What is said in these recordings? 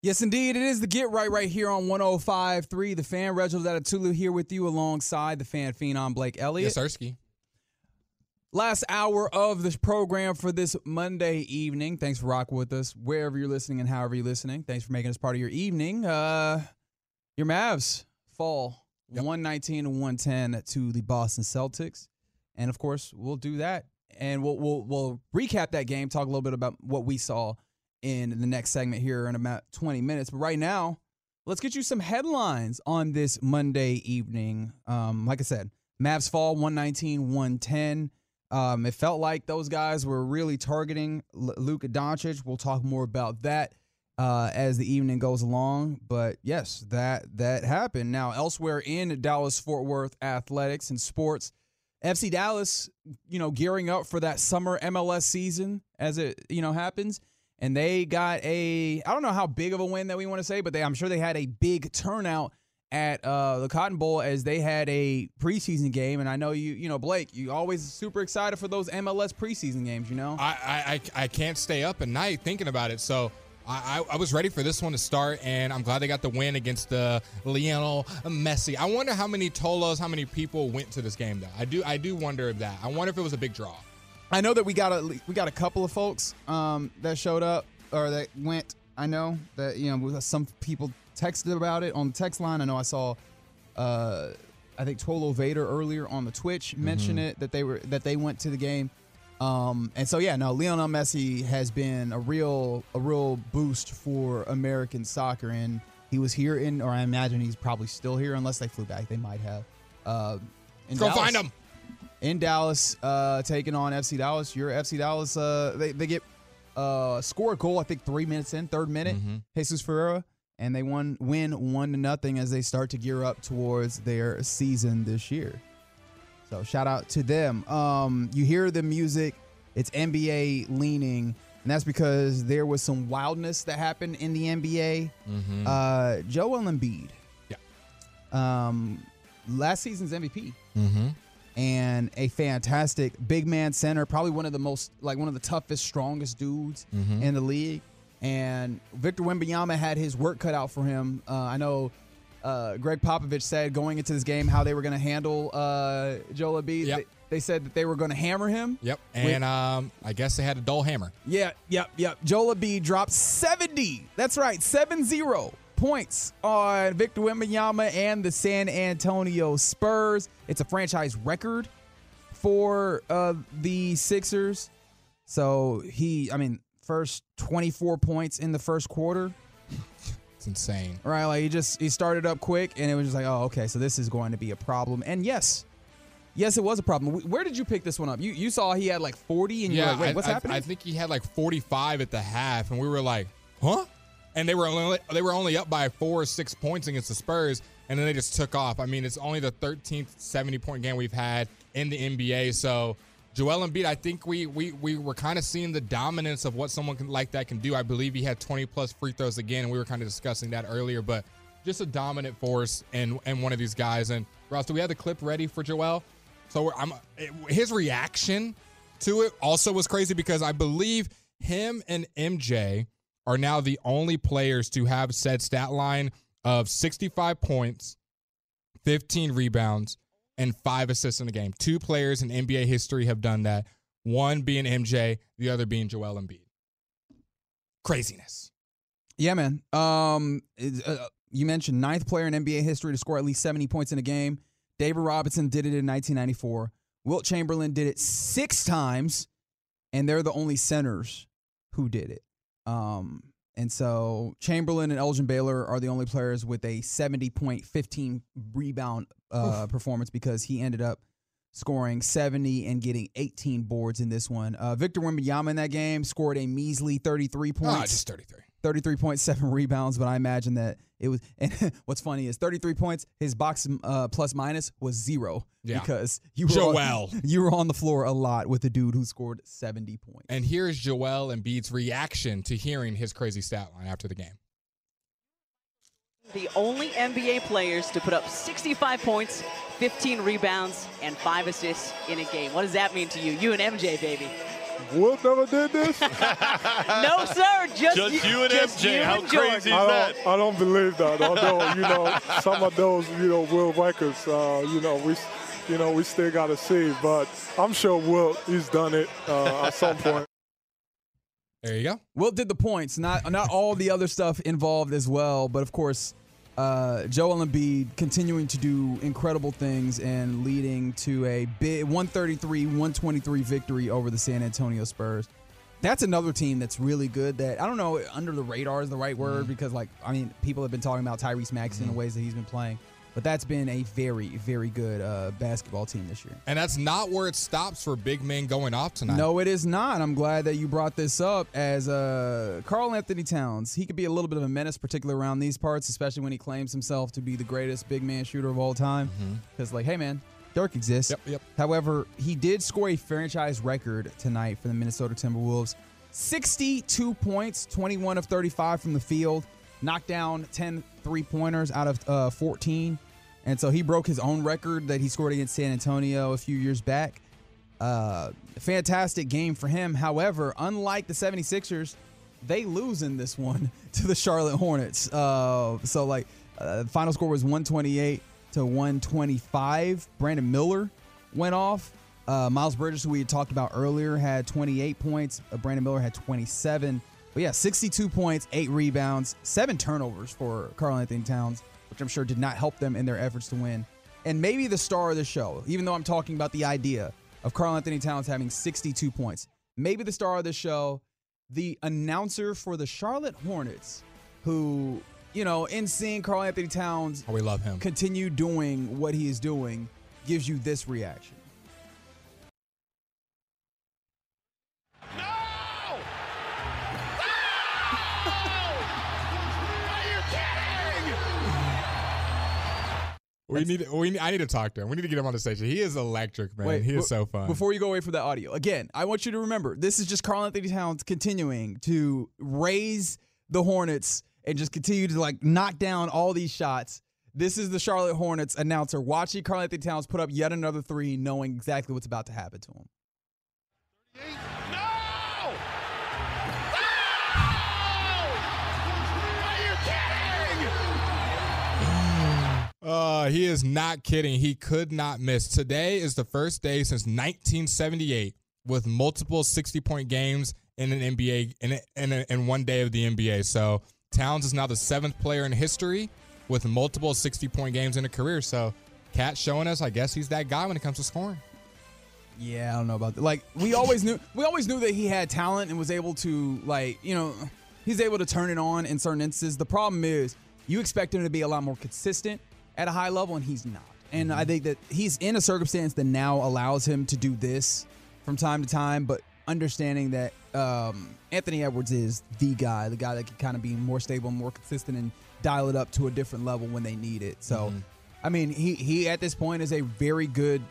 Yes, indeed. It is the Get Right right here on 105.3. The fan, Reginald Atatulu here with you alongside the fan phenom, Blake Elliott. Yes, Ersky. Last hour of this program for this Monday evening. Thanks for rocking with us wherever you're listening and however you're listening. Thanks for making us part of your evening. Uh, your Mavs fall Yep. 119 to 110 to the Boston Celtics. And of course, we'll do that. And we'll, we'll, we'll recap that game, talk a little bit about what we saw in the next segment here in about 20 minutes. But right now, let's get you some headlines on this Monday evening. Um, like I said, Mavs fall 119 110. Um, it felt like those guys were really targeting L- Luka Doncic. We'll talk more about that uh, as the evening goes along. But yes, that that happened. Now, elsewhere in Dallas Fort Worth athletics and sports, FC Dallas, you know, gearing up for that summer MLS season as it you know happens, and they got a I don't know how big of a win that we want to say, but they I'm sure they had a big turnout at uh, the Cotton Bowl as they had a preseason game, and I know you you know Blake, you always super excited for those MLS preseason games, you know. I, I, I can't stay up at night thinking about it. So I, I, was ready for this one to start, and I'm glad they got the win against the Lionel Messi. I wonder how many Tolos, how many people went to this game though. I do I do wonder that. I wonder if it was a big draw. I know that we got a we got a couple of folks um, that showed up or that went. I know that you know some people texted about it on the text line. I know I saw, uh, I think Tolo Vader earlier on the Twitch mention it that they were that they went to the game. Um, and so yeah, no, Lionel Messi has been a real a real boost for American soccer, and he was here in, or I imagine he's probably still here, unless they flew back. They might have. Uh, Go Dallas find them. In Dallas, uh, taking on FC Dallas. Your FC Dallas, uh, they, they get uh, score a goal. I think three minutes in, third minute, Jesus Ferreira, and they won win one to nothing as they start to gear up towards their season this year. So shout out to them. Um, you hear the music; it's NBA leaning, and that's because there was some wildness that happened in the NBA. Uh, Joel Embiid, Yeah. um, last season's MVP Mm-hmm. And a fantastic big man center, probably one of the most like one of the toughest, strongest dudes in the league. And Victor Wembanyama had his work cut out for him. Uh, I know uh, Gregg Popovich said going into this game how they were going to handle uh, Joel Embiid. Yep. They, they said that they were going to hammer him. Yep. And um, I guess they had a dull hammer. Yeah, yep, yep. Joel Embiid dropped 70. That's right, 7-0 points on Victor Wembanyama and the San Antonio Spurs. It's a franchise record for uh, the Sixers. So he, I mean, first 24 points in the first quarter. It's insane. Right, like he just he started up quick, and it was just like, oh, okay, so this is going to be a problem. And yes, yes, it was a problem. Where did you pick this one up? You you saw he had like 40, and you're Yeah, like, wait, what's I- happening? I think he had like 45 at the half, and we were like, huh? And they were only they were only up by four or six points against the Spurs, and then they just took off. I mean, it's only the 13th 70 point game we've had in the NBA. So Joel Embiid, I think we we we were kind of seeing the dominance of what someone can, like that can do. I believe he had 20 plus free throws again, and we were kind of discussing that earlier. But just a dominant force and and one of these guys. And Ross, do we have the clip ready for Joel? So I'm his reaction to it also was crazy because I believe him and MJ are now the only players to have said stat line of 65 points, 15 rebounds, and five assists in a game. Two players in NBA history have done that. One being MJ, the other being Joel Embiid. Craziness. Yeah, man. Um, uh, you mentioned ninth player in NBA history to score at least 70 points in a game. David Robinson did it in 1994. Wilt Chamberlain did it six times, and they're the only centers who did it. Um, and so Chamberlain and Elgin Baylor are the only players with a 70 point, 15 rebound uh, performance because he ended up scoring 70 and getting 18 boards in this one. Uh, Victor Wembanyama in that game scored a measly 33 points. Ah, just 33. 33.7 rebounds, but I imagine that it was. And what's funny is 33 points. His box uh, plus minus was zero Yeah. because you were on, you were on the floor a lot with a dude who scored 70 points. And here's Joel Embiid's reaction to hearing his crazy stat line after the game. The only NBA players to put up 65 points, 15 rebounds, and 5 assists in a game. What does that mean to you? You and MJ, baby. Wilt never did this? no, sir. Just, Just you and just MJ. you How and crazy is I that? don't, I don't believe that. Although you know some of those you know Will records, uh, you know we, you know we still got to see. But I'm sure Wilt he's done it uh, at some point. There you go. Wilt did the points, not not all the other stuff involved as well, but of course, uh, Joel Embiid continuing to do incredible things and leading to a big 133-123 victory over the San Antonio Spurs. That's another team that's really good. That I don't know under the radar is the right word because like I mean people have been talking about Tyrese Maxey in the ways that he's been playing, but that's been a very very good uh, basketball team this year. And that's not where it stops for big men going off tonight. No, it is not. I'm glad that you brought this up as uh, Karl-Anthony Towns. He could be a little bit of a menace, particularly around these parts, especially when he claims himself to be the greatest big man shooter of all time. Because, like, hey, man, Dirk exists. Mm-hmm. Yep, yep. However, he did score a franchise record tonight for the Minnesota Timberwolves 62 points, 21 of 35 from the field, knocked down 10 three pointers out of uh, 14. And so he broke his own record that he scored against San Antonio a few years back. Uh, fantastic game for him. However, unlike the 76ers, they lose in this one to the Charlotte Hornets. Uh, so, like, uh, final score was 128 to 125. Brandon Miller went off. Uh, Miles Bridges, who we had talked about earlier, had 28 points. Uh, Brandon Miller had 27. But yeah, 62 points, eight rebounds, seven turnovers for Karl-Anthony Towns, which I'm sure did not help them in their efforts to win. And maybe the star of the show, even though I'm talking about the idea of Karl-Anthony Towns having 62 points, maybe the star of the show, the announcer for the Charlotte Hornets, who, you know, in seeing Karl-Anthony Towns Oh, we love him. continue doing what he is doing, gives you this reaction. We need. We. Need, I need to talk to him. We need to get him on the station. He is electric, man. he is so fun. Before you go away from the audio, again, I want you to remember this is just Karl-Anthony Towns continuing to raise the Hornets and just continue to like knock down all these shots. This is the Charlotte Hornets announcer watching Karl-Anthony Towns put up yet another three, knowing exactly what's about to happen to him. Uh, he is not kidding. He could not miss. Today is the first day since 1978 with multiple 60 point games in an NBA in in, a, in one day of the NBA. So Towns is now the seventh player in history with multiple 60 point games in a career. So Cat showing us, I guess he's that guy when it comes to scoring. Yeah, I don't know about that. Like we always knew, we always knew that he had talent and was able to, like, you know, he's able to turn it on in certain instances. The problem is, you expect him to be a lot more consistent at a high level, and he's not. And I think that he's in a circumstance that now allows him to do this from time to time, but understanding that um, Anthony Edwards is the guy, the guy that can kind of be more stable, more consistent, and dial it up to a different level when they need it. So, I mean, he he at this point is a very good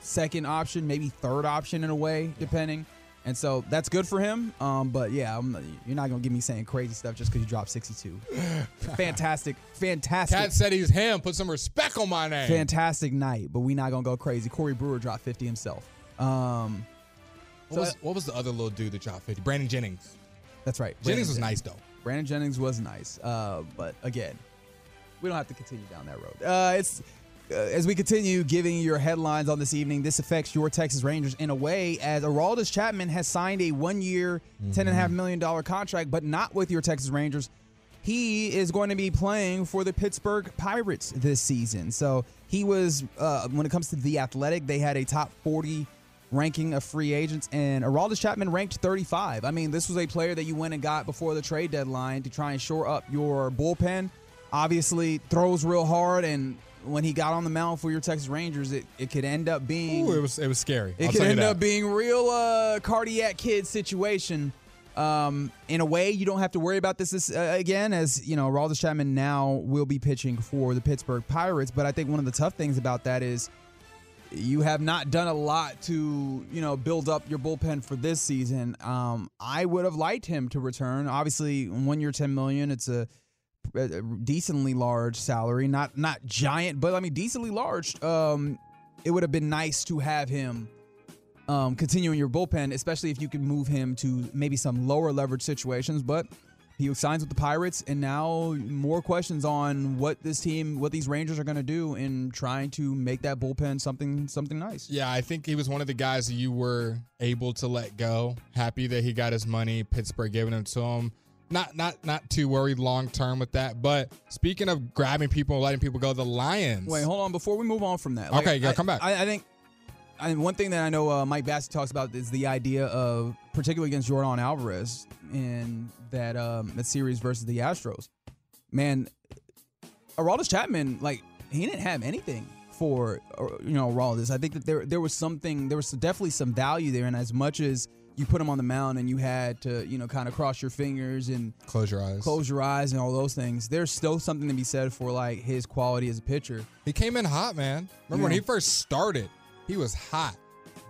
second option, maybe third option in a way, depending. And so that's good for him. Um, but yeah, I'm, you're not gonna get me saying crazy stuff just because you dropped 62. fantastic, fantastic, Cat said he's him. Put some respect on my name. fantastic night. But we not gonna go crazy. Corey Brewer dropped 50 himself. Um, What was, what was the other little dude that dropped 50? Brandon Jennings. that's right. Jennings Brandon was nice though. Brandon Jennings was nice. Uh, but again, we don't have to continue down that road. Uh, it's uh, as we continue giving your headlines on this evening. This affects your Texas Rangers in a way, as Aroldis Chapman has signed a one-year, ten and a half million dollar contract, but not with your Texas Rangers. He is going to be playing for the Pittsburgh Pirates this season. So he was, uh, when it comes to the Athletic, they had a top 40 ranking of free agents, and Aroldis Chapman ranked 35. I mean, this was a player that you went and got before the trade deadline to try and shore up your bullpen. Obviously, throws real hard, and when he got on the mound for your Texas Rangers, it, it could end up being Ooh, it was it was scary. it I'll could end up being real uh, cardiac kid situation. Um, in a way, you don't have to worry about this, this uh, again, as you know, Aroldis Chapman now will be pitching for the Pittsburgh Pirates. But I think one of the tough things about that is you have not done a lot to you know build up your bullpen for this season. Um, I would have liked him to return. Obviously, one year, ten million. It's a a decently large salary, not not giant, but I mean decently large. Um, it would have been nice to have him um, continuing your bullpen, especially if you can move him to maybe some lower leverage situations. But he signs with the Pirates, and now more questions on what this team, what these Rangers are going to do in trying to make that bullpen something something nice. Yeah, I think he was one of the guys that you were able to let go. Happy that he got his money. Pittsburgh giving it to him. Not not not too worried long term with that. But speaking of grabbing people and letting people go, the Lions. Wait, hold on. Before we move on from that, Okay, yeah, I- come back. I, I think. I mean, one thing that I know uh, Mike Bassett talks about is the idea of, particularly against Yordan Alvarez in that um, that series versus the Astros. Man, Aroldis Chapman, like he didn't have anything for uh, you know Aroldis. I think that there there was something, there was definitely some value there, and as much as you put him on the mound and you had to you know kind of cross your fingers and Close your eyes. close your eyes and all those things, there's still something to be said for like his quality as a pitcher. He came in hot, man. Remember when he first started, he was hot.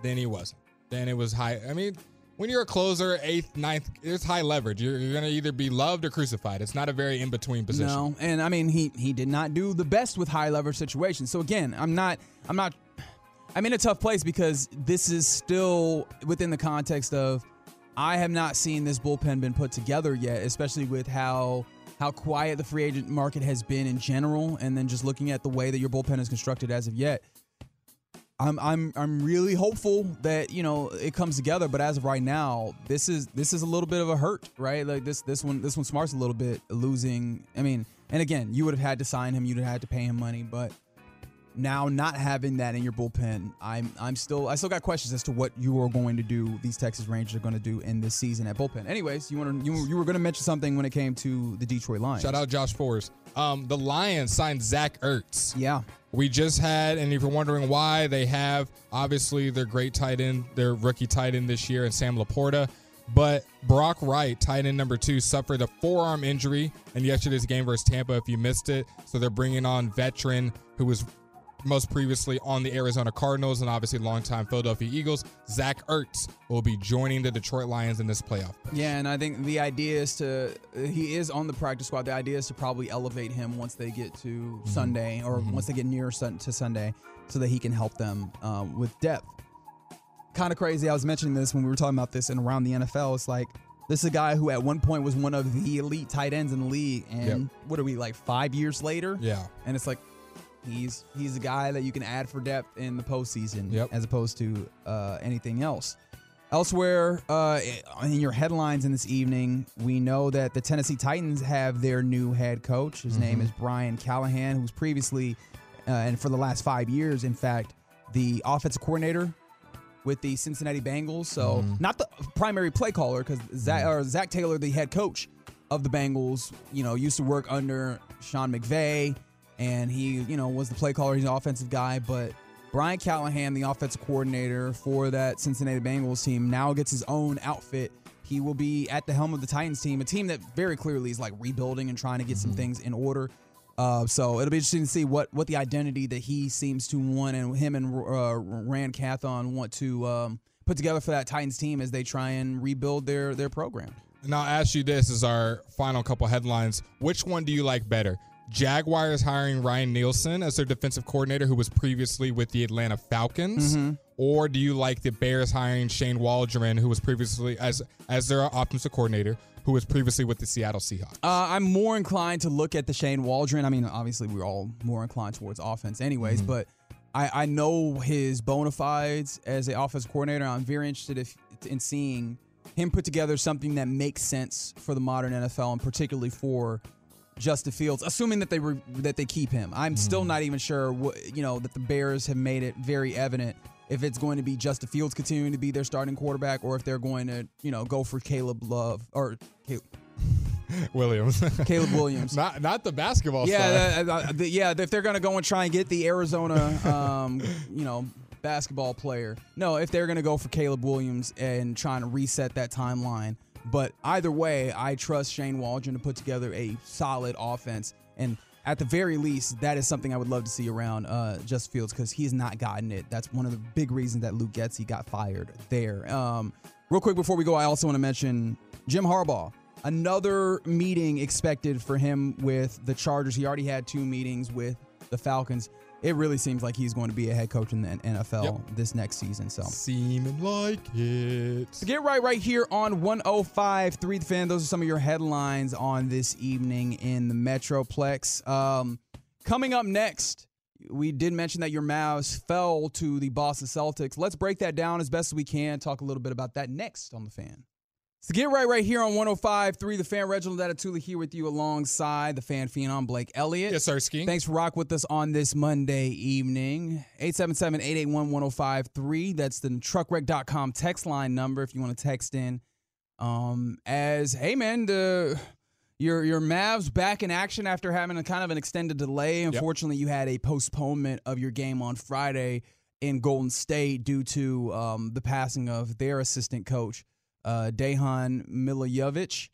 Then he wasn't. Then it was high. I mean, when you're a closer, eighth, ninth, it's high leverage. You're, you're gonna either be loved or crucified. It's not a very in between position. No, and I mean he he did not do the best with high leverage situations. So again, I'm not I'm not I'm in a tough place because this is still within the context of I have not seen this bullpen been put together yet, especially with how how quiet the free agent market has been in general, and then just looking at the way that your bullpen is constructed as of yet. I'm I'm I'm really hopeful that you know it comes together, but as of right now, this is this is a little bit of a hurt, right? Like this this one this one smarts a little bit losing. I mean, and again, you would have had to sign him, you'd have had to pay him money, but now not having that in your bullpen, I'm I'm still I still got questions as to what you are going to do. These Texas Rangers are going to do in this season at bullpen. Anyways, you want to you, you were going to mention something when it came to the Detroit Lions. Shout out Josh Forrest. Um, the Lions signed Zach Ertz. Yeah. We just had, and if you're wondering why, they have obviously their great tight end, their rookie tight end this year, and Sam LaPorta. But Brock Wright, tight end number two, suffered a forearm injury in yesterday's game versus Tampa. If you missed it, so they're bringing on veteran who was most previously on the Arizona Cardinals and obviously longtime Philadelphia Eagles. Zach Ertz will be joining the Detroit Lions in this playoff. Yeah, and I think the idea is to he is on the practice squad. The idea is to probably elevate him once they get to Sunday or once they get near sun, to Sunday, so that he can help them um, with depth. Kind of crazy. I was mentioning this when we were talking about this and around the NFL. It's like this is a guy who at one point was one of the elite tight ends in the league, and Yep. what are we like five years later? Yeah. and it's like he's he's a guy that you can add for depth in the postseason Yep. as opposed to uh, anything else. Elsewhere, uh, in your headlines in this evening, we know that the Tennessee Titans have their new head coach. His name is Brian Callahan, who's previously, uh, and for the last five years, in fact, the offensive coordinator with the Cincinnati Bengals. So not the primary play caller because Zac, or Zac Taylor, the head coach of the Bengals, you know, used to work under Sean McVay, and he, you know, was the play caller. He's an offensive guy, but Brian Callahan, the offensive coordinator for that Cincinnati Bengals team, now gets his own outfit. He will be at the helm of the Titans team, a team that very clearly is like rebuilding and trying to get some things in order. Uh, so it'll be interesting to see what what the identity that he seems to want and him and uh, Ran Carthon want to um, put together for that Titans team as they try and rebuild their their program. And I'll ask you this as our final couple headlines. Which one do you like better? Jaguars hiring Ryan Nielsen as their defensive coordinator, who was previously with the Atlanta Falcons, Mm-hmm. or do you like the Bears hiring Shane Waldron, who was previously as as their offensive coordinator, who was previously with the Seattle Seahawks? Uh, I'm more inclined to look at the Shane Waldron. I mean, obviously we're all more inclined towards offense, anyways. But I, I know his bona fides as an offensive coordinator. I'm very interested if, in seeing him put together something that makes sense for the modern NFL, and particularly for Justin Fields, assuming that they re, that they keep him. I'm still not even sure. What, you know that the Bears have made it very evident if it's going to be Justin Fields continuing to be their starting quarterback, or if they're going to you know go for Caleb Love or Caleb, Williams, Caleb Williams. not not the basketball star. Yeah, the, yeah. If they're gonna go and try and get the Arizona, um, you know, basketball player, no. If they're gonna go for Caleb Williams and trying to reset that timeline, but either way, I trust Shane Waldron to put together a solid offense, and at the very least, that is something I would love to see around uh, Justin Fields because he's not gotten it. That's one of the big reasons that Luke Getsy got fired there. Um, real quick before we go, I also want to mention Jim Harbaugh. Another meeting expected for him with the Chargers. He already had two meetings with the Falcons. it really seems like he's going to be a head coach in the NFL Yep. this next season. So. Seeming like it. So get right right here on 105.3 The Fan. Those are some of your headlines on this evening in the Metroplex. Um, coming up next, we did mention that your Mavs fell to the Boston Celtics. Let's break that down as best as we can. Talk a little bit about that next on The Fan. So get right right here on 105.3 The Fan. Reginald Atatula here with you alongside the fan phenom Blake Elliott. Yes, sir, Ski. Thanks for rock with us on this Monday evening. 877-881-1053. That's the truckwreck.com text line number if you want to text in. Um, as hey man, the your your Mavs back in action after having a kind of an extended delay. Unfortunately, you had a postponement of your game on Friday in Golden State due to um, the passing of their assistant coach, uh, Dejan Milojevic.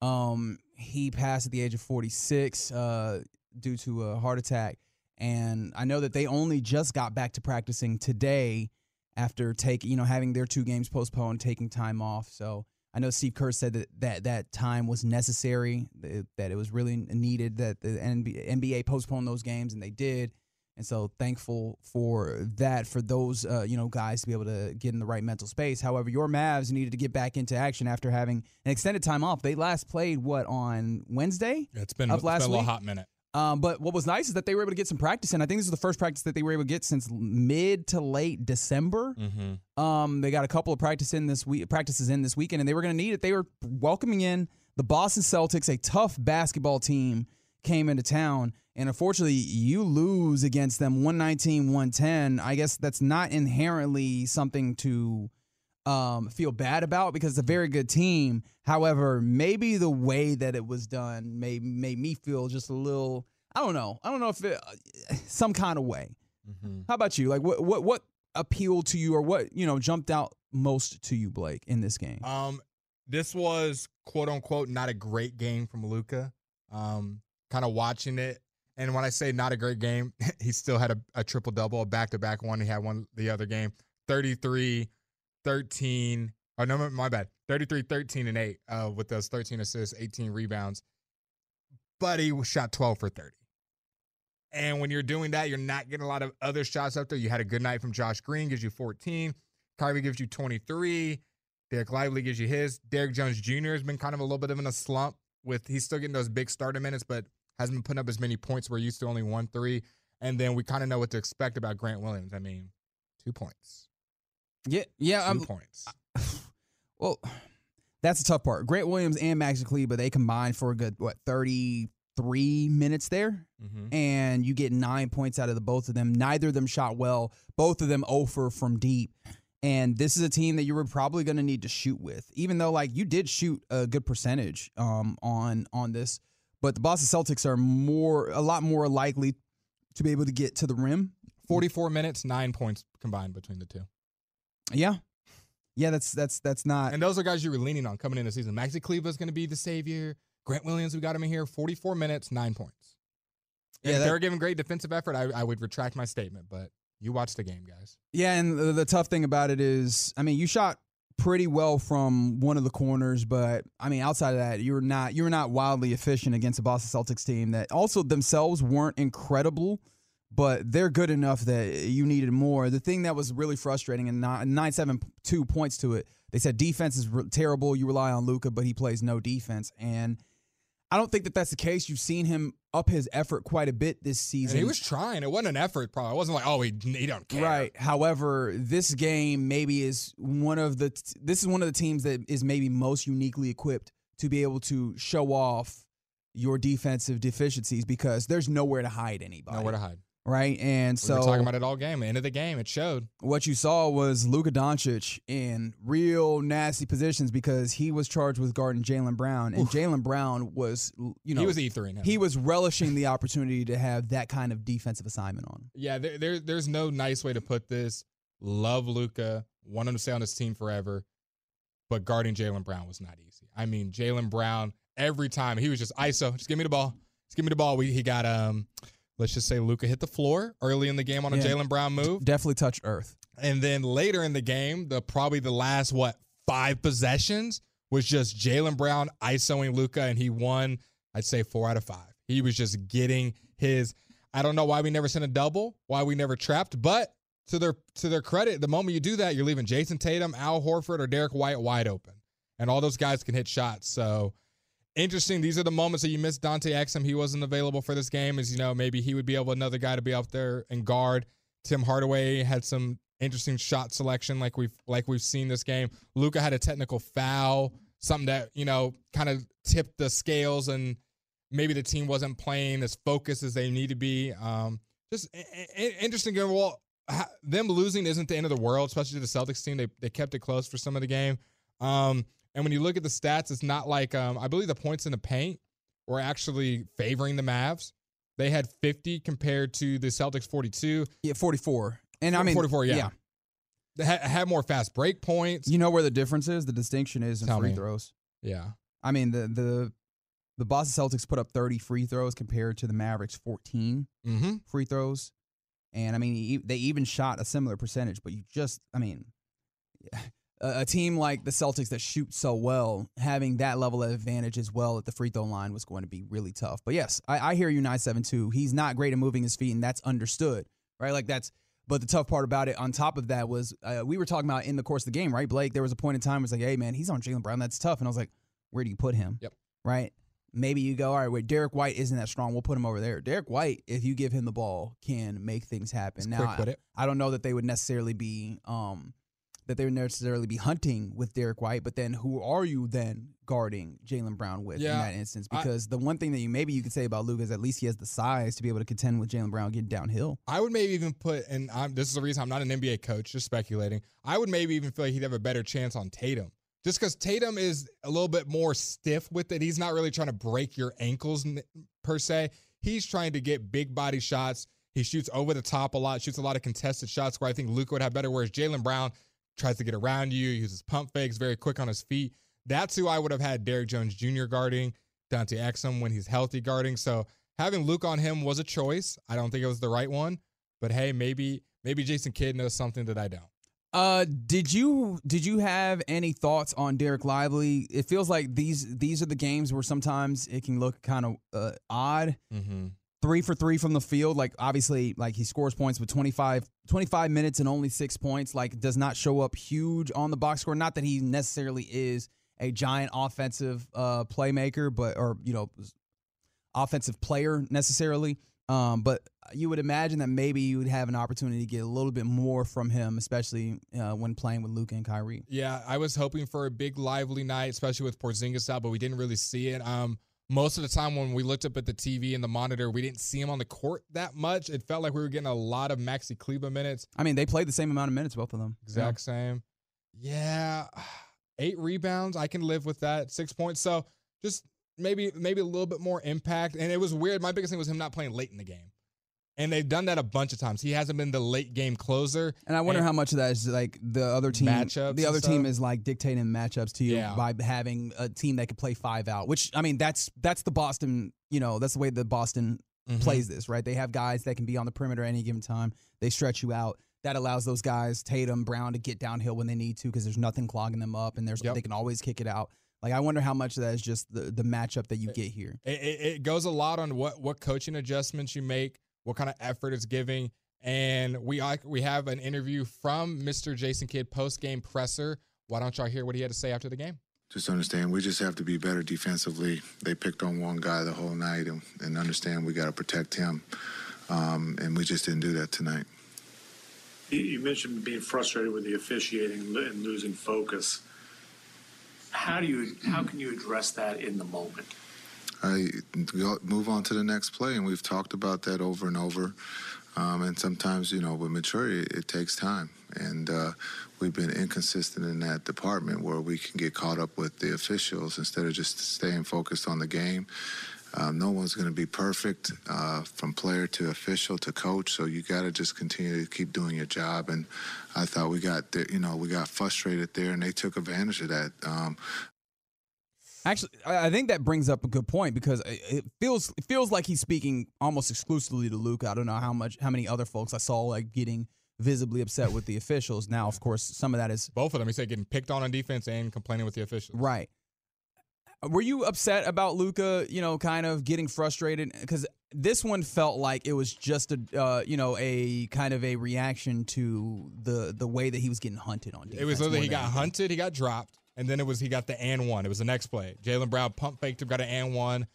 Um, he passed at the age of 46 uh, due to a heart attack. And I know that they only just got back to practicing today after taking, you know, having their two games postponed, taking time off. So I know Steve Kerr said that that, that time was necessary, that it was really needed that the NBA postponed those games, and they did. And so thankful for that for those uh, you know guys to be able to get in the right mental space. However, your Mavs needed to get back into action after having an extended time off. They last played what on Wednesday? Yeah, it's been, Of it's last been a week? hot minute. Um, but what was nice is that they were able to get some practice in. I think this is the first practice that they were able to get since mid to late December. Mm-hmm. Um, they got a couple of practice in this week, practices in this weekend, and they were going to need it. They were welcoming in the Boston Celtics, a tough basketball team, came into town, and unfortunately, you lose against them 119-110. I guess that's not inherently something to um, feel bad about because it's a very good team. However, maybe the way that it was done made made me feel just a little. I don't know. I don't know if it, some kind of way. Mm-hmm. How about you? Like what what what appealed to you or what, you know, jumped out most to you, Blake, in this game? Um, this was quote unquote not a great game from Luka. Um, kind of watching it, and when I say not a great game, he still had a, a triple double, a back to back one. He had one the other game, 33, 13. Oh no, my bad, 33, 13, and eight uh, with those 13 assists, 18 rebounds. But he shot 12 for 30. And when you're doing that, you're not getting a lot of other shots up there. You had a good night from Josh Green, gives you 14. Kyrie gives you 23. Dereck Lively gives you his. Derrick Jones Jr. has been kind of a little bit of in a slump with he's still getting those big starter minutes, but hasn't been putting up as many points. We're used to only one three. And then we kind of know what to expect about Grant Williams. I mean, two points. yeah, yeah. 2 I'm, points. well, that's the tough part. Grant Williams and Max Kleber, they combined for a good what thirty three minutes there, Mm-hmm. and you get nine points out of the both of them. Neither of them shot well. Both of them over from deep. And this is a team that you were probably going to need to shoot with, even though like you did shoot a good percentage um, on on this. But the Boston Celtics are more a lot more likely to be able to get to the rim. 44 minutes, nine points combined between the two. Yeah, yeah. That's that's that's not. And those are guys you were leaning on coming into the season. Maxi Kleber is going to be the savior. Grant Williams, we got him in here, 44 minutes, nine points. Yeah, if that- they're giving great defensive effort, I, I would retract my statement, but you watch the game, guys. Yeah, and the, the tough thing about it is, I mean, you shot pretty well from one of the corners, but I mean, outside of that, you were not you were not wildly efficient against the Boston Celtics team that also themselves weren't incredible, but they're good enough that you needed more. The thing that was really frustrating and nine seven two points to it, they said defense is terrible. You rely on Luka, but he plays no defense, and I don't think that that's the case. You've seen him up his effort quite a bit this And season. he was trying. It wasn't an effort, probably. It wasn't like, oh, he, he don't care. Right. However, this game maybe is one of the this is one of the teams that is maybe most uniquely equipped to be able to show off your defensive deficiencies because there's nowhere to hide anybody. Nowhere to hide. Right? And so we talking about it all game. End of the game, it showed. what you saw was Luka Doncic in real nasty positions because he was charged with guarding Jaylen Brown, and Jaylen Brown was, you know, he was E3 him. he was relishing the opportunity to have that kind of defensive assignment on him. Yeah, there, there, there's no nice way to put this. Love Luka, want him to stay on this team forever, but guarding Jaylen Brown was not easy. I mean, Jaylen Brown every time he was just ISO, just give me the ball, just give me the ball. We he got um, let's just say Luka hit the floor early in the game on a Yeah. Jaylen Brown move, Definitely touched earth. and then later in the game, the probably the last what five possessions was just Jaylen Brown ISOing Luka, and he won. I'd say four out of five. He was just getting his. I don't know why we never sent a double, why we never trapped, but to their to their credit, the moment you do that, you're leaving Jayson Tatum, Al Horford, or Derrick White wide open, and all those guys can hit shots. So interesting. These are the moments that you miss Dante Exum. He wasn't available for this game, as you know, maybe he would be able another guy to be out there and guard. Tim Hardaway had some interesting shot selection, like we've like we've seen this game. Luka had a technical foul, something that you know kind of tipped the scales, and maybe the team wasn't playing as focused as they need to be. Um, just interesting. Well, them losing isn't the end of the world, especially to the Celtics team. They they kept it close for some of the game. Um, and when you look at the stats, it's not like um, I believe the points in the paint were actually favoring the Mavs. They had 50 compared to the Celtics 42. Yeah, 44. And I mean 44, yeah. yeah. They had, had, more fast break points. You know where the difference is? The distinction is in Tell free me. throws. Yeah. I mean the the the Boston Celtics put up 30 free throws compared to the Mavericks 14 mm-hmm. free throws. And I mean, they even shot a similar percentage, but you just, I mean, a, team like the Celtics that shoot so well, having that level of advantage as well at the free throw line was going to be really tough. But yes, I, I hear you, 972. He's not great at moving his feet, and that's understood, right? Like that's, but the tough part about it on top of that was uh, we were talking about in the course of the game, right, Blake? There was a point in time where it's like, hey, man, he's on Jaylen Brown. That's tough. And I was like, where do you put him? Yep. Right? maybe you go, all right, wait, Derrick White isn't that strong. We'll put him over there. Derrick White, if you give him the ball, can make things happen. Now, I, I, don't know that they would necessarily be um, that they would necessarily be hunting with Derrick White, but then who are you then guarding Jaylen Brown with yeah, in that instance? Because I, the one thing that you maybe you could say about Luka is at least he has the size to be able to contend with Jaylen Brown getting downhill. I would maybe even put, and I'm, this is the reason I'm not an NBA coach, just speculating. I would maybe even feel like he'd have a better chance on Tatum just because Tatum is a little bit more stiff with it. He's not really trying to break your ankles per se. He's trying to get big body shots. He shoots over the top a lot, shoots a lot of contested shots where I think Luka would have better. Whereas Jaylen Brown tries to get around you, uses pump fakes, very quick on his feet. That's who I would have had Derrick Jones Jr. guarding, Dante Exum when he's healthy guarding. So having Luke on him was a choice. I don't think it was the right one, but hey, maybe maybe Jason Kidd knows something that I don't. Uh, did you did you have any thoughts on Dereck Lively? It feels like these these are the games where sometimes it can look kind of uh, odd. Mm-hmm. Three for three from the field, like obviously, like he scores points with 25, 25 minutes and only six points. Like does not show up huge on the box score. Not that he necessarily is a giant offensive uh, playmaker, but or you know, offensive player necessarily. Um, but you would imagine that maybe you would have an opportunity to get a little bit more from him, especially uh, when playing with Luka and Kyrie. Yeah, I was hoping for a big, lively night, especially with Porzingis out, but we didn't really see it. Um, most of the time when we looked up at the TV and the monitor, we didn't see him on the court that much. It felt like we were getting a lot of Maxi Kleber minutes. I mean, they played the same amount of minutes, both of them. Exact yeah. same. Yeah, eight rebounds. I can live with that. Six points. So just maybe maybe a little bit more impact. And it was weird. My biggest thing was him not playing late in the game. And they've done that a bunch of times. He hasn't been the late game closer. And I wonder and how much of that is like the other team matchups. The other team is like dictating matchups to you yeah. by having a team that could play five out. Which I mean, that's that's the Boston. You know, that's the way the Boston mm-hmm. plays this, right? They have guys that can be on the perimeter at any given time. They stretch you out. That allows those guys, Tatum, Brown, to get downhill when they need to because there's nothing clogging them up, and there's yep. they can always kick it out. Like I wonder how much of that is just the the matchup that you get here. It, it, it goes a lot on what what coaching adjustments you make, what kind of effort it's giving, and we we have an interview from Mr. Jason Kidd post game presser. Why don't y'all hear what he had to say after the game? Just understand we just have to be better defensively. They picked on one guy the whole night, and, and understand we got to protect him, um, and we just didn't do that tonight. You mentioned being frustrated with the officiating and losing focus. How do you, how can you address that in the moment? I move on to the next play, and we've talked about that over and over. Um, and sometimes, you know, with maturity, it, takes time. And uh, we've been inconsistent in that department where we can get caught up with the officials instead of just staying focused on the game. Um, no one's going to be perfect uh, from player to official to coach, so you got to just continue to keep doing your job. And I thought we got, you know, we got frustrated there, and they took advantage of that. Um, Actually, I think that brings up a good point because it feels it feels like he's speaking almost exclusively to Luke. I don't know how much how many other folks I saw like getting visibly upset with the officials. Now, of course, some of that is both of them. He said getting picked on on defense and complaining with the officials. Right. Were you upset about Luka? you know, kind of getting frustrated? Because this one felt like it was just a uh, you know a kind of a reaction to the the way that he was getting hunted on defense. It was literally he got anything. hunted, he got dropped, and then it was he got the and one. It was the next play. Jaylen Brown pump faked him, got an and one.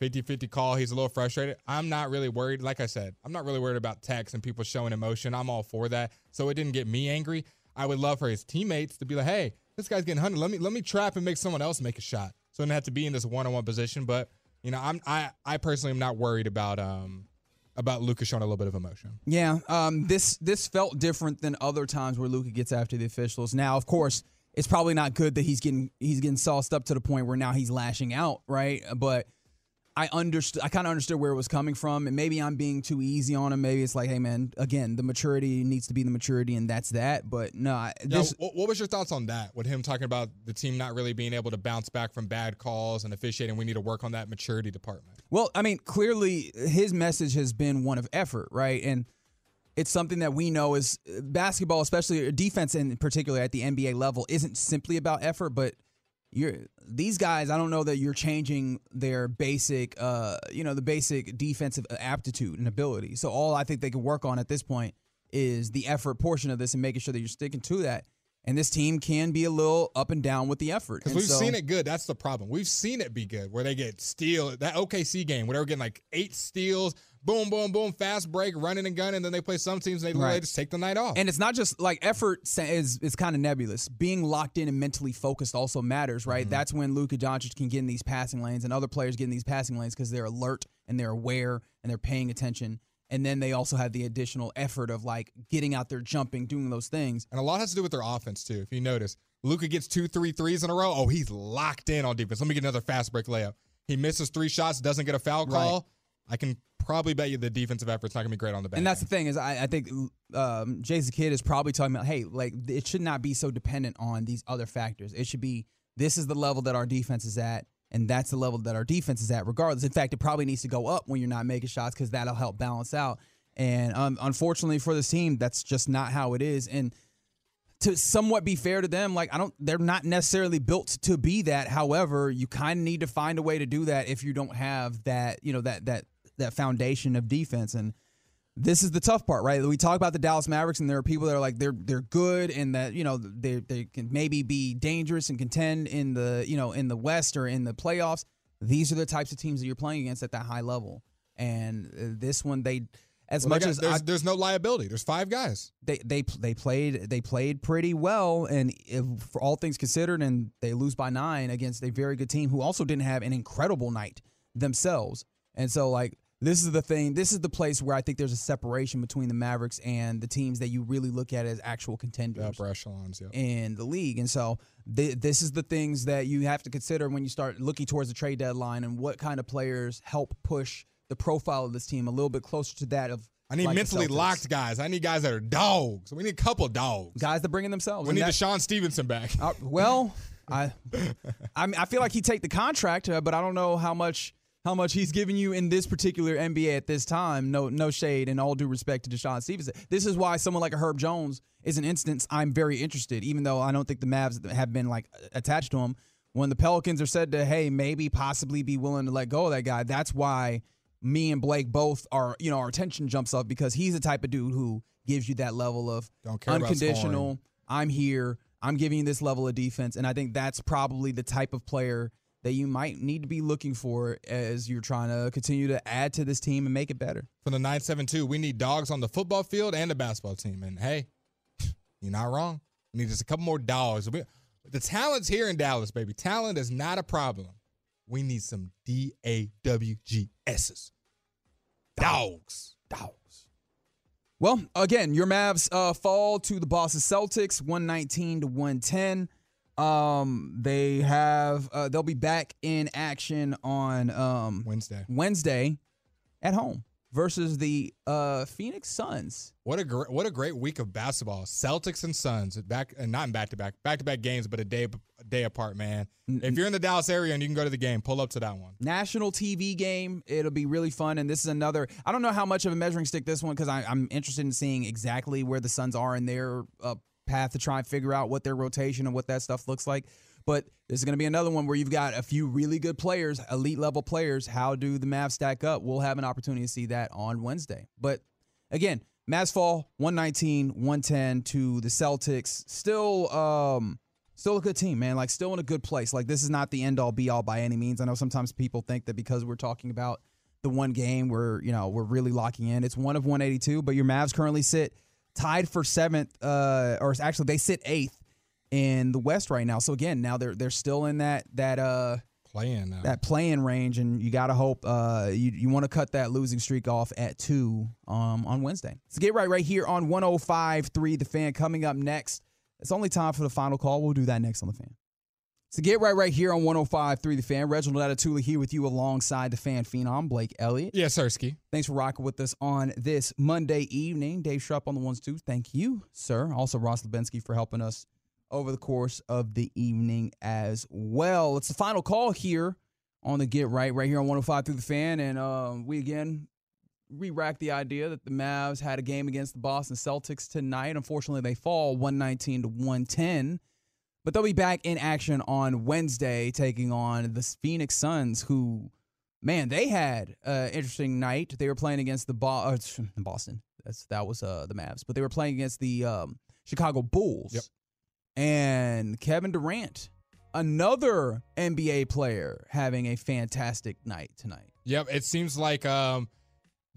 50-50 call. He's a little frustrated. I'm not really worried. Like I said, I'm not really worried about text and people showing emotion. I'm all for that. So it didn't get me angry. I would love for his teammates to be like, hey, this guy's getting hunted. Let me let me trap and make someone else make a shot. So it didn't have to be in this one-on-one position. But you know, I'm I I personally am not worried about um about Luka showing a little bit of emotion. Yeah, um, this this felt different than other times where Luka gets after the officials. Now, of course, it's probably not good that he's getting he's getting sauced up to the point where now he's lashing out, right? But I understood. I kind of understood where it was coming from, and maybe I'm being too easy on him. Maybe it's like, hey, man, again, the maturity needs to be the maturity, and that's that. But no, I- Now, this what, what was your thoughts on that? With him talking about the team not really being able to bounce back from bad calls and officiating, we need to work on that maturity department. Well, I mean, clearly his message has been one of effort, right? And it's something that we know is basketball, especially defense in particular at the NBA level, isn't simply about effort, but you're these guys, I don't know that you're changing their basic uh, you know, the basic defensive aptitude and ability. So all I think they can work on at this point is the effort portion of this and making sure that you're sticking to that. And this team can be a little up and down with the effort. Because we've so- seen it good. That's the problem. We've seen it be good where they get steal. That OKC game where they were getting like eight steals, boom, boom, boom, fast break, running and gunning. And then they play some teams and they Right. just take the night off. And it's not just like effort is is kind of nebulous. Being locked in and mentally focused also matters, right? Mm-hmm. That's when Luka Doncic can get in these passing lanes and other players get in these passing lanes because they're alert and they're aware and they're paying attention. And then they also have the additional effort of like getting out there, jumping, doing those things. And a lot has to do with their offense too. If you notice, Luka gets two, three threes in a row. Oh, he's locked in on defense. Let me get another fast break layup. He misses three shots, doesn't get a foul call. I can probably bet you the defensive effort's not gonna be great on the back. And that's the thing is, I, I think um, Jason Kidd is probably talking about, hey, like it should not be so dependent on these other factors. It should be this is the level that our defense is at, and that's the level that our defense is at, regardless. In fact, it probably needs to go up when you're not making shots because that'll help balance out. And um, unfortunately for this team, that's just not how it is. And to somewhat be fair to them, like I don't, they're not necessarily built to be that. However, you kind of need to find a way to do that if you don't have that, you know, that that that foundation of defense. And this is the tough part, right? We talk about the Dallas Mavericks, and there are people that are like they're they're good, and that you know they they can maybe be dangerous and contend in the you know in the West or in the playoffs. These are the types of teams that you're playing against at that high level. And uh, this one, they as Well, much got- as there's, I, there's no liability. There's five guys. they they they played they played pretty well, and if, for all things considered, and they lose by nine against a very good team who also didn't have an incredible night themselves. And so, like this is the thing. This is the place where I think there's a separation between the Mavericks and the teams that you really look at as actual contenders upper echelons. Yeah. in the league. And so th- this is the things that you have to consider when you start looking towards the trade deadline and what kind of players help push the profile of this team a little bit closer to that of. I need like mentally locked guys. I need guys that are dogs. We need a couple dogs. guys that bring in themselves. we And need that- DeShawn Stevenson back. Uh, well, I, I, mean, I feel like he take the contract, uh, but I don't know how much how much he's giving you in this particular NBA at this time. No, no shade, and all due respect to DeShawn Stevenson. This is why someone like a Herb Jones is an instance I'm very interested, even though I don't think the Mavs have been like attached to him. When the Pelicans are said to, hey, maybe possibly be willing to let go of that guy, that's why me and Blake both are, you know, our attention jumps up because he's the type of dude who gives you that level of unconditional. I'm here. I'm giving you this level of defense, and I think that's probably the type of player that you might need to be looking for as you're trying to continue to add to this team and make it better. From the 972, we need dogs on the football field and the basketball team. And hey, you're not wrong. We need just a couple more dogs. We- The talent's here in Dallas, baby. Talent is not a problem. We need some D A W G S's. Dogs. Dogs. Well, again, your Mavs uh, fall to the Boston Celtics, 119 to 110. Um, they have uh, they'll be back in action on um, Wednesday. Wednesday at home versus the uh, Phoenix Suns. What a great what a great week of basketball. Celtics and Suns back and not in back to back back to back games, but a day a day apart, man. If you're in the Dallas area and you can go to the game, pull up to that one. national TV game. It'll be really fun. And this is another, I don't know how much of a measuring stick this one because I'm interested in seeing exactly where the Suns are in their uh, path to try and figure out what their rotation and what that stuff looks like. But there's going to be another one where you've got a few really good players, elite level players. How do the Mavs stack up? We'll have an opportunity to see that on Wednesday. But again, Mavs fall 119, 110 to the Celtics. Still, um, still a good team, man. Like still in a good place. Like this is not the end all be all by any means. I know sometimes people think that because we're talking about the one game where you know we're really locking in. It's one of 182, but your Mavs currently sit tied for seventh, uh, or actually they sit eighth in the West right now. So again, now they're they're still in that that uh Playing that playing range, and you got to hope uh, you you want to cut that losing streak off at two um, on Wednesday. So get right right here on 105.3 The Fan. Coming up next, it's only time for the final call. We'll do that next on the Fan. So get right right here on 105.3 The Fan. Reginald Atatula here with you alongside the Fan Phenom Blake Elliott. yeah, Sirski. Thanks for rocking with us on this Monday evening. Dave Sharp on the ones too. Thank you, sir. Also Ross Lubensky for helping us over the course of the evening as well. It's the final call here on the Get Right, right here on 105 through the fan. And uh, we again re-rack the idea that the Mavs had a game against the Boston Celtics tonight. Unfortunately, they fall 119 to 110. But they'll be back in action on Wednesday, taking on the Phoenix Suns, who, man, they had an interesting night. They were playing against the Bo- uh, Boston. That's that was uh, the Mavs, but they were playing against the um, Chicago Bulls. Yep. And Kevin Durant, another NBA player, having a fantastic night tonight. Yep, it seems like um,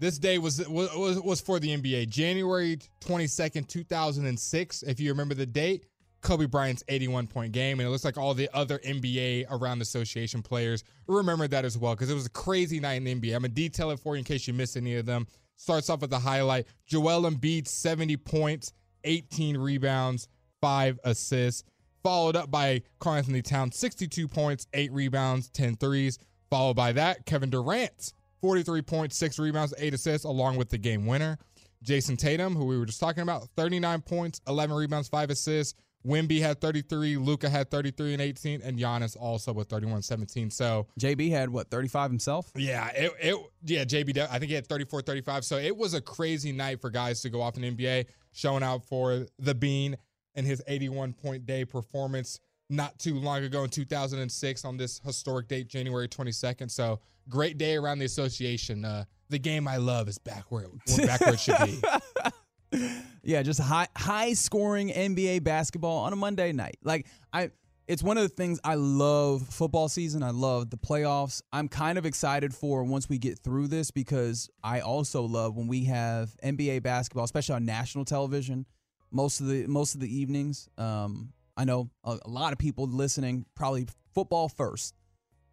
this day was, was was for the NBA. January 22nd, 2006, if you remember the date, Kobe Bryant's 81 point game. And it looks like all the other NBA around the association players remember that as well because it was a crazy night in the NBA. I'm going to detail it for you in case you missed any of them. Starts off with the highlight Joel Embiid, 70 points, 18 rebounds, five assists. Followed up by Karl-Anthony Towns, 62 points, eight rebounds, 10 threes. Followed by that, Kevin Durant, 43 points, six rebounds, eight assists, along with the game winner. Jayson Tatum, who we were just talking about, 39 points, 11 rebounds, five assists. Wemby had 33, Luka had 33 and 18, and Giannis also with 31 17. So, JB had what 35 himself. yeah, it, it yeah, JB, I think he had 34 35. So it was a crazy night for guys to go off in NBA, showing out for the Bean and his 81 point day performance not too long ago in 2006 on this historic date, January 22nd. So great day around the association. Uh, the game I love is back where it, back where it should be. Yeah, just high high scoring NBA basketball on a Monday night. Like I it's one of the things I love football season. I love the playoffs. I'm kind of excited for once we get through this because I also love when we have NBA basketball, especially on national television. Most of the most of the evenings. Um, I know a, a lot of people listening probably football first,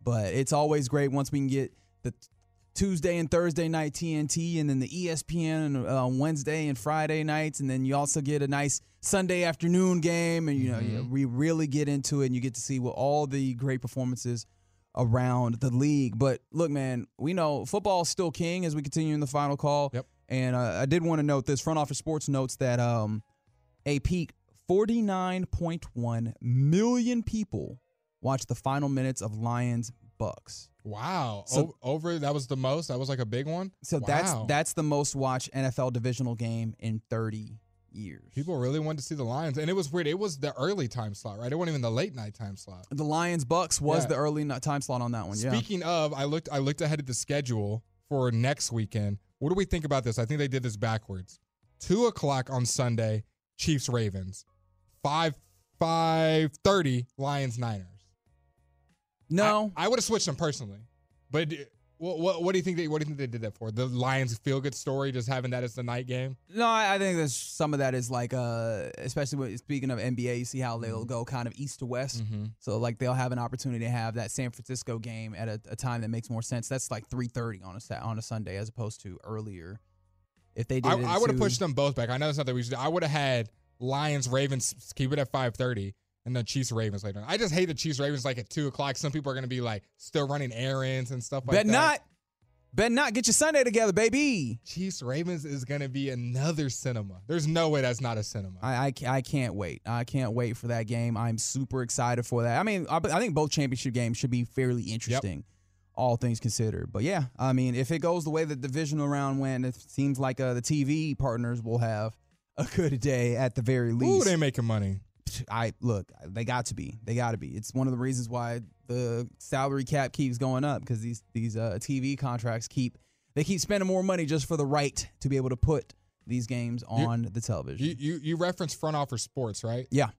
but it's always great once we can get the Tuesday and Thursday night TNT, and then the ESPN on uh, Wednesday and Friday nights, and then you also get a nice Sunday afternoon game, and you know you- we really get into it, and you get to see what all the great performances around the league. But look, man, we know football's still king as we continue in the final call. Yep. And uh, I did want to note this: Front Office Sports notes that um, a peak 49.1 million people watched the final minutes of Lions Bucs. Wow. So- O- over that was the most. That was like a big one. So that's Wow. that's the most watched NFL divisional game in 30 years. People really wanted to see the Lions, and it was weird. It was the early time slot, right? It wasn't even the late night time slot. the Lions Bucs was Yeah. the early time slot on that one. Yeah. Speaking of, I looked. I looked ahead at the schedule for next weekend. What do we think about this? I think they did this backwards. Two o'clock on Sunday, Chiefs Ravens. Five five thirty, Lions Niners. No, I, would have switched them personally, but what, what what do you think they what do you think they did that for? The Lions feel good story, just having that as the night game. no, I, I think there's some of that is like, uh, especially when, speaking of NBA, you see how they'll Mm-hmm. go kind of east to west. So like they'll have an opportunity to have that San Francisco game at a, a time that makes more sense. That's like 3:30 on a on a Sunday as opposed to earlier. If they did, I, I would have pushed them both back. I know that's not that we should. I would have had Lions Ravens keep it at five thirty, and then Chiefs Ravens later. I just hate the Chiefs Ravens like at two o'clock. Some people are gonna be like still running errands and stuff like Bet that. not, bet not. Get your Sunday together, baby. Chiefs Ravens is gonna be another cinema. There's no way that's not a cinema. I, I, I can't wait. I can't wait for that game. I'm super excited for that. I mean, I, I think both championship games should be fairly interesting, all things considered. But yeah, I mean, if it goes the way the divisional round went, it seems like uh, the TV partners will have a good day at the very Ooh, least. they making money. I look, they got to be. They got to be. It's one of the reasons why the salary cap keeps going up because these these uh, TV contracts keep they keep spending more money just for the right to be able to put these games on the television. You, you you referenced front office sports, right? yeah.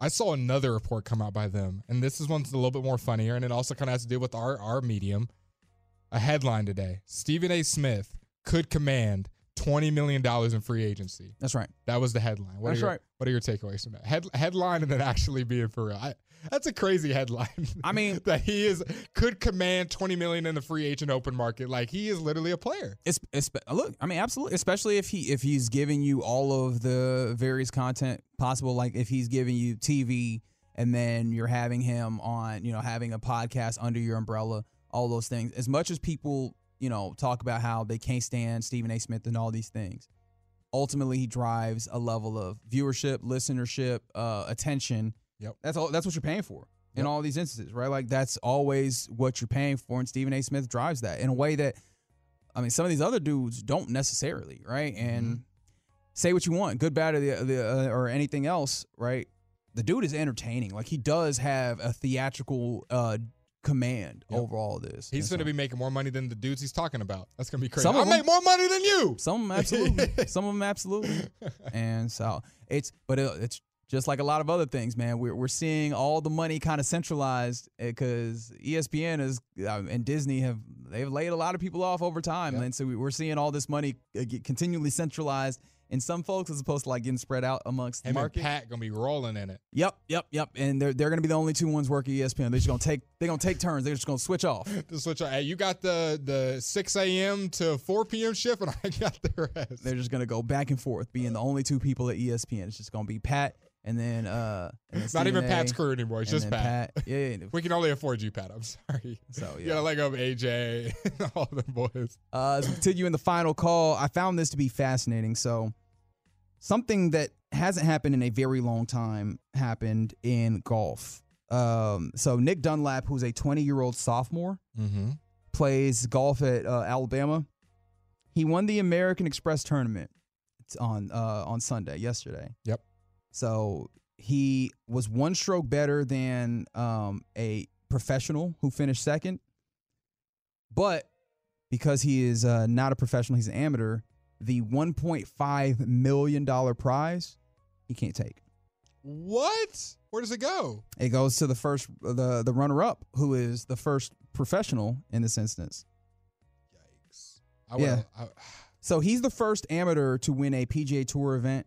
I saw another report come out by them, and this is one's a little bit more funnier, and it also kind of has to do with our our medium. A headline today: Stephen A. Smith could command twenty million dollars in free agency. That's right. That was the headline. What That's are your, right. What are your takeaways from that? Head, headline and then actually being for real. I, that's a crazy headline. I mean- that he is could command twenty million in the free agent open market. Like he is literally a player. It's, it's look, I mean, absolutely, especially if he if he's giving you all of the various content possible, like if he's giving you TV and then you're having him on, you know, having a podcast under your umbrella, all those things. As much as people, you know, talk about how they can't stand Stephen A. Smith and all these things, ultimately he drives a level of viewership, listenership, uh, attention. Yep. That's all. That's what you're paying for in Yep. all these instances, right? Like that's always what you're paying for, and Stephen A. Smith drives that in a way that I mean, some of these other dudes don't necessarily, right? And say what you want, good, bad, or the, the uh, or anything else, right? The dude is entertaining. Like he does have a theatrical uh, command Yep. over all this. He's going to so- be making more money than the dudes he's talking about. That's going to be crazy. Some of I'll them- make more money than you. Some of them absolutely. Some of them absolutely. And so it's, but it, it's just like a lot of other things, man. We're we're seeing all the money kind of centralized because ESPN is uh, and Disney have they've laid a lot of people off over time, Yep. and so we- we're seeing all this money uh, continually centralized in some folks as opposed to like getting spread out amongst the Him and market. Pat going to be rolling in it. Yep, yep, yep. And they're they're gonna be the only two ones working ESPN. They're just gonna take they're gonna take turns. They're just gonna switch off. To switch on. Hey, you got the the 6 a.m. to 4 p.m. shift, and I got the rest. They're just gonna go back and forth, being the only two people at ESPN. It's just gonna be Pat and then uh and then It's not even A, Pat's crew anymore. It's and just then Pat. Yeah, yeah. We can only afford you, Pat. I'm sorry. So You yeah. gotta let go of AJ and all the boys. Uh, as continue in the final call, I found this to be fascinating. So, something that hasn't happened in a very long time happened in golf. Um, so Nick Dunlap, who's a 20 year old sophomore, Mm-hmm. plays golf at uh, Alabama. He won the American Express tournament on uh, on Sunday yesterday. Yep. So he was one stroke better than um, a professional who finished second, but because he is uh, not a professional, he's an amateur. The 1.5 million dollar prize he can't take. What? Where does it go? It goes to the first the the runner up, who is the first professional in this instance. Yikes. I Yeah. I, So he's the first amateur to win a PGA Tour event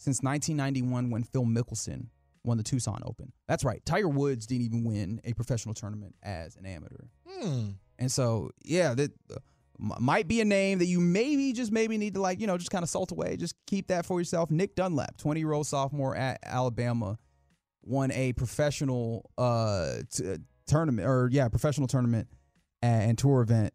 since 1991 when Phil Mickelson won the Tucson Open. That's right. Tiger Woods didn't even win a professional tournament as an amateur. hmm. And so, yeah, that uh, might be a name that you maybe just maybe need to like, you know, just kind of salt away. Just keep that for yourself. Nick Dunlap, 20 year old sophomore at Alabama, won a professional uh t- tournament or yeah, professional tournament and, and tour event.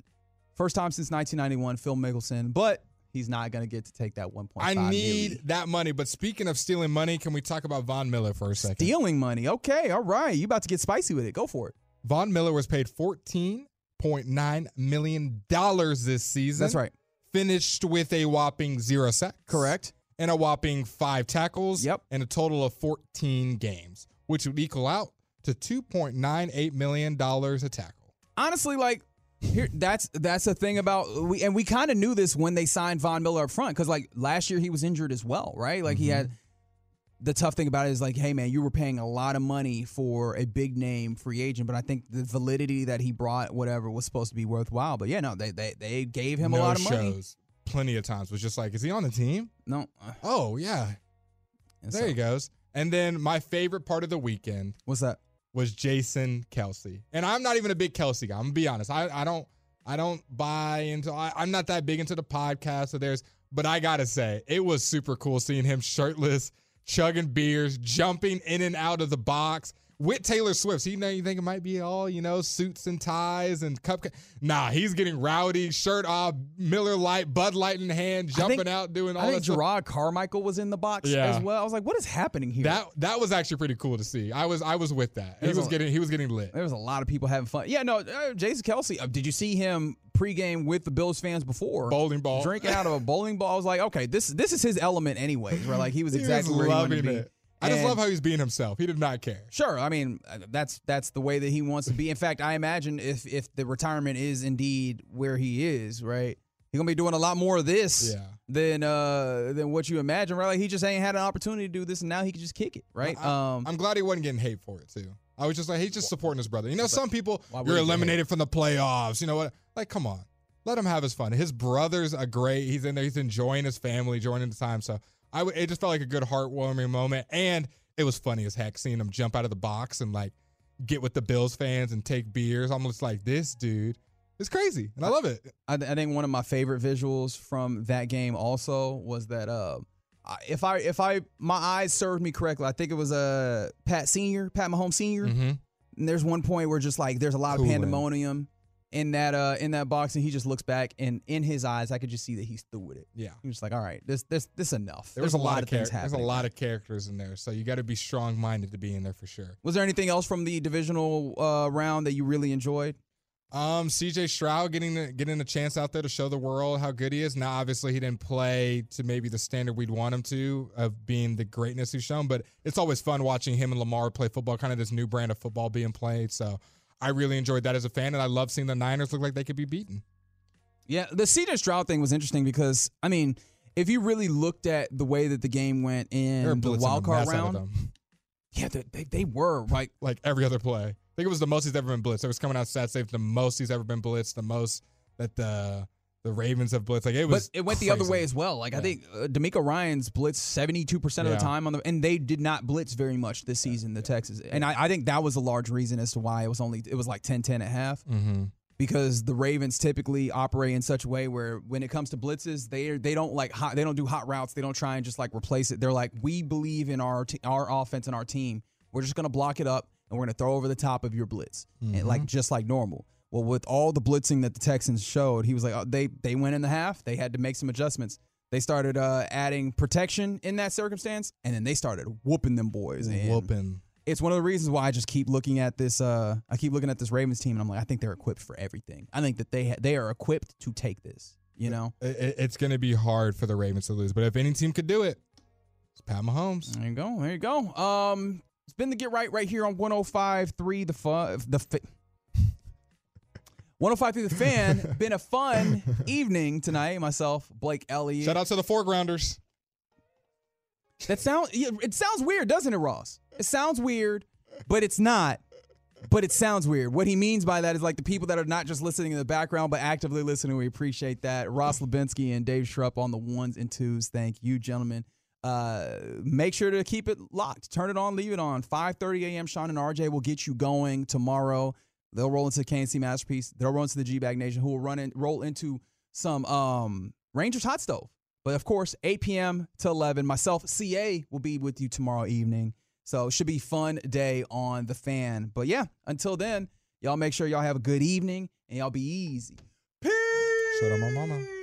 First time since 1991, Phil Mickelson, but he's not going to get to take that one point. I need million. that money. But speaking of stealing money, can we talk about Von Miller for a second? stealing money. Okay, all right. You about to get spicy with it. Go for it. Von Miller was paid $14.9 million this season. That's right. Finished with a whopping zero sacks. Correct. And a whopping five tackles. Yep. And a total of 14 games, which would equal out to $2.98 million a tackle. honestly, like here, that's that's the thing about we and we kind of knew this when they signed Von Miller up front because like last year he was injured as well, right? Like he had mm-hmm. the tough thing about it is like, hey man, you were paying a lot of money for a big name free agent, but I think the validity that he brought, whatever, was supposed to be worthwhile. But yeah, no, they they they gave him a lot of money. shows. Plenty of times was just like, is he on the team? No, Oh, yeah. and There so- he goes. And then my favorite part of the weekend What's that? Was Jason Kelce. And I'm not even a big Kelce guy. I'm gonna be honest. I, I don't I don't buy into I, I'm not that big into the podcast of theirs, but I gotta say, it was super cool seeing him shirtless, chugging beers, jumping in and out of the box. With Taylor Swift, you know you think it might be all you know suits and ties and cupcake. Nah, he's getting rowdy, shirt off, Miller Lite, Bud Light in hand, jumping think- out, doing all I that think stuff. Jerrod Carmichael was in the box Yeah. as well. I was like, what is happening here? That that was actually pretty cool to see. I was I was with that. He was a- getting he was getting lit. There was a lot of people having fun. Yeah, no, uh, Jason Kelce. Uh, did you see him pregame with the Bills fans before? Bowling ball. drinking out of a bowling ball. I was like, okay, this this is his element, anyways. Where like he was He was exactly where he wanted to loving be. it. I just And- love how he's being himself. He did not care. Sure, I mean uh, that's that's the way that he wants to be. In fact, I imagine if if the retirement is indeed where he is, right, he's gonna be doing a lot more of this Yeah. than uh than what you imagine. Right, like he just ain't had an opportunity to do this, and now he can just kick it. Right. I, um, I'm glad he wasn't getting hate for it too. I was just like, he's just supporting his brother. You know, some people you're eliminated from the playoffs. You know what? Like, come on, let him have his fun. His brother's a great. He's in there. He's enjoying his family, joining the time. So I, w- it just felt like a good heartwarming moment, and it was funny as heck seeing him jump out of the box and like get with the Bills fans and take beers. I'm just like, this dude is crazy, and I love it. I, I think one of my favorite visuals from that game also was that uh, if I if I my eyes served me correctly, I think it was a uh, Pat Senior, Pat Mahomes Senior. Mm-hmm. And there's one point where just like there's a lot of pandemonium in that uh in that box, and he just looks back, and in his eyes, I could just see that he's through with it. Yeah. He was like, "All right, this this this enough." There there's was a lot, of of things char- There's a lot of characters in there, so you got to be strong minded to be in there for sure. Was there anything else from the divisional uh, round that you really enjoyed? Um, CJ Stroud getting the, getting a chance out there to show the world how good he is. Now, obviously, he didn't play to maybe the standard we'd want him to of being the greatness he's shown, but it's always fun watching him and Lamar play football, kind of this new brand of football being played. So I really enjoyed that as a fan, and I love seeing the Niners look like they could be beaten. Yeah, the CJ Stroud thing was interesting because I mean, if you really looked at the way that the game went in the wild card of round, yeah, they, they they were like like every other play. I think it was the most he's ever been blitzed. It was coming out stats. They've the most he's ever been blitzed, the most that the the Ravens have blitzed. Like it was, But it went the other way as well. Like I think uh, DeMeco Ryans blitzed seventy two percent of the time on the, and they did not blitz very much this season. The Texans, and I, I think that was a large reason as to why it was only it was like 10-10 at half Mhm. because the Ravens typically operate in such a way where when it comes to blitzes, they they don't like hot, they don't do hot routes. They don't try and just like replace it. They're like we believe in our te- our offense and our team. We're just gonna block it up and we're gonna throw over the top of your blitz, and like just like normal. Well, with all the blitzing that the Texans showed, he was like, oh, they they went in the half. They had to make some adjustments. They started uh, adding protection in that circumstance, and then they started whooping them boys. And whooping. It's one of the reasons why I just keep looking at this. Uh, I keep looking at this Ravens team, and I'm like, I think they're equipped for everything. I think that they ha- they are equipped to take this. You know, It- it- it's going to be hard for the Ravens to lose, but if any team could do it, it's Pat Mahomes. there you go, there you go. Um, it's been the get right right here on 105.3 the fun the. Fi- 105.3 the fan. been a fun evening tonight. Myself, Blake Elliott. Shout out to the foregrounders. That sounds it sounds weird, doesn't it, Ross? It sounds weird, but it's not. But it sounds weird. What he means by that is like the people that are not just listening in the background, but actively listening. We appreciate that. Ross Lubinsky and Dave Schrupp on the ones and twos. Thank you, gentlemen. Uh, make sure to keep it locked. Turn it on, leave it on. 5:30 a.m. Sean and RJ will get you going tomorrow. They'll roll into the K&C Masterpiece. They'll roll into the G Bag Nation, who will run in, roll into some um, Rangers Hot Stove. But of course, 8 p.m. to 11. Myself, CA, will be with you tomorrow evening. So it should be fun day on the fan. But yeah, until then, y'all make sure y'all have a good evening and y'all be easy. Peace. Shout out my mama.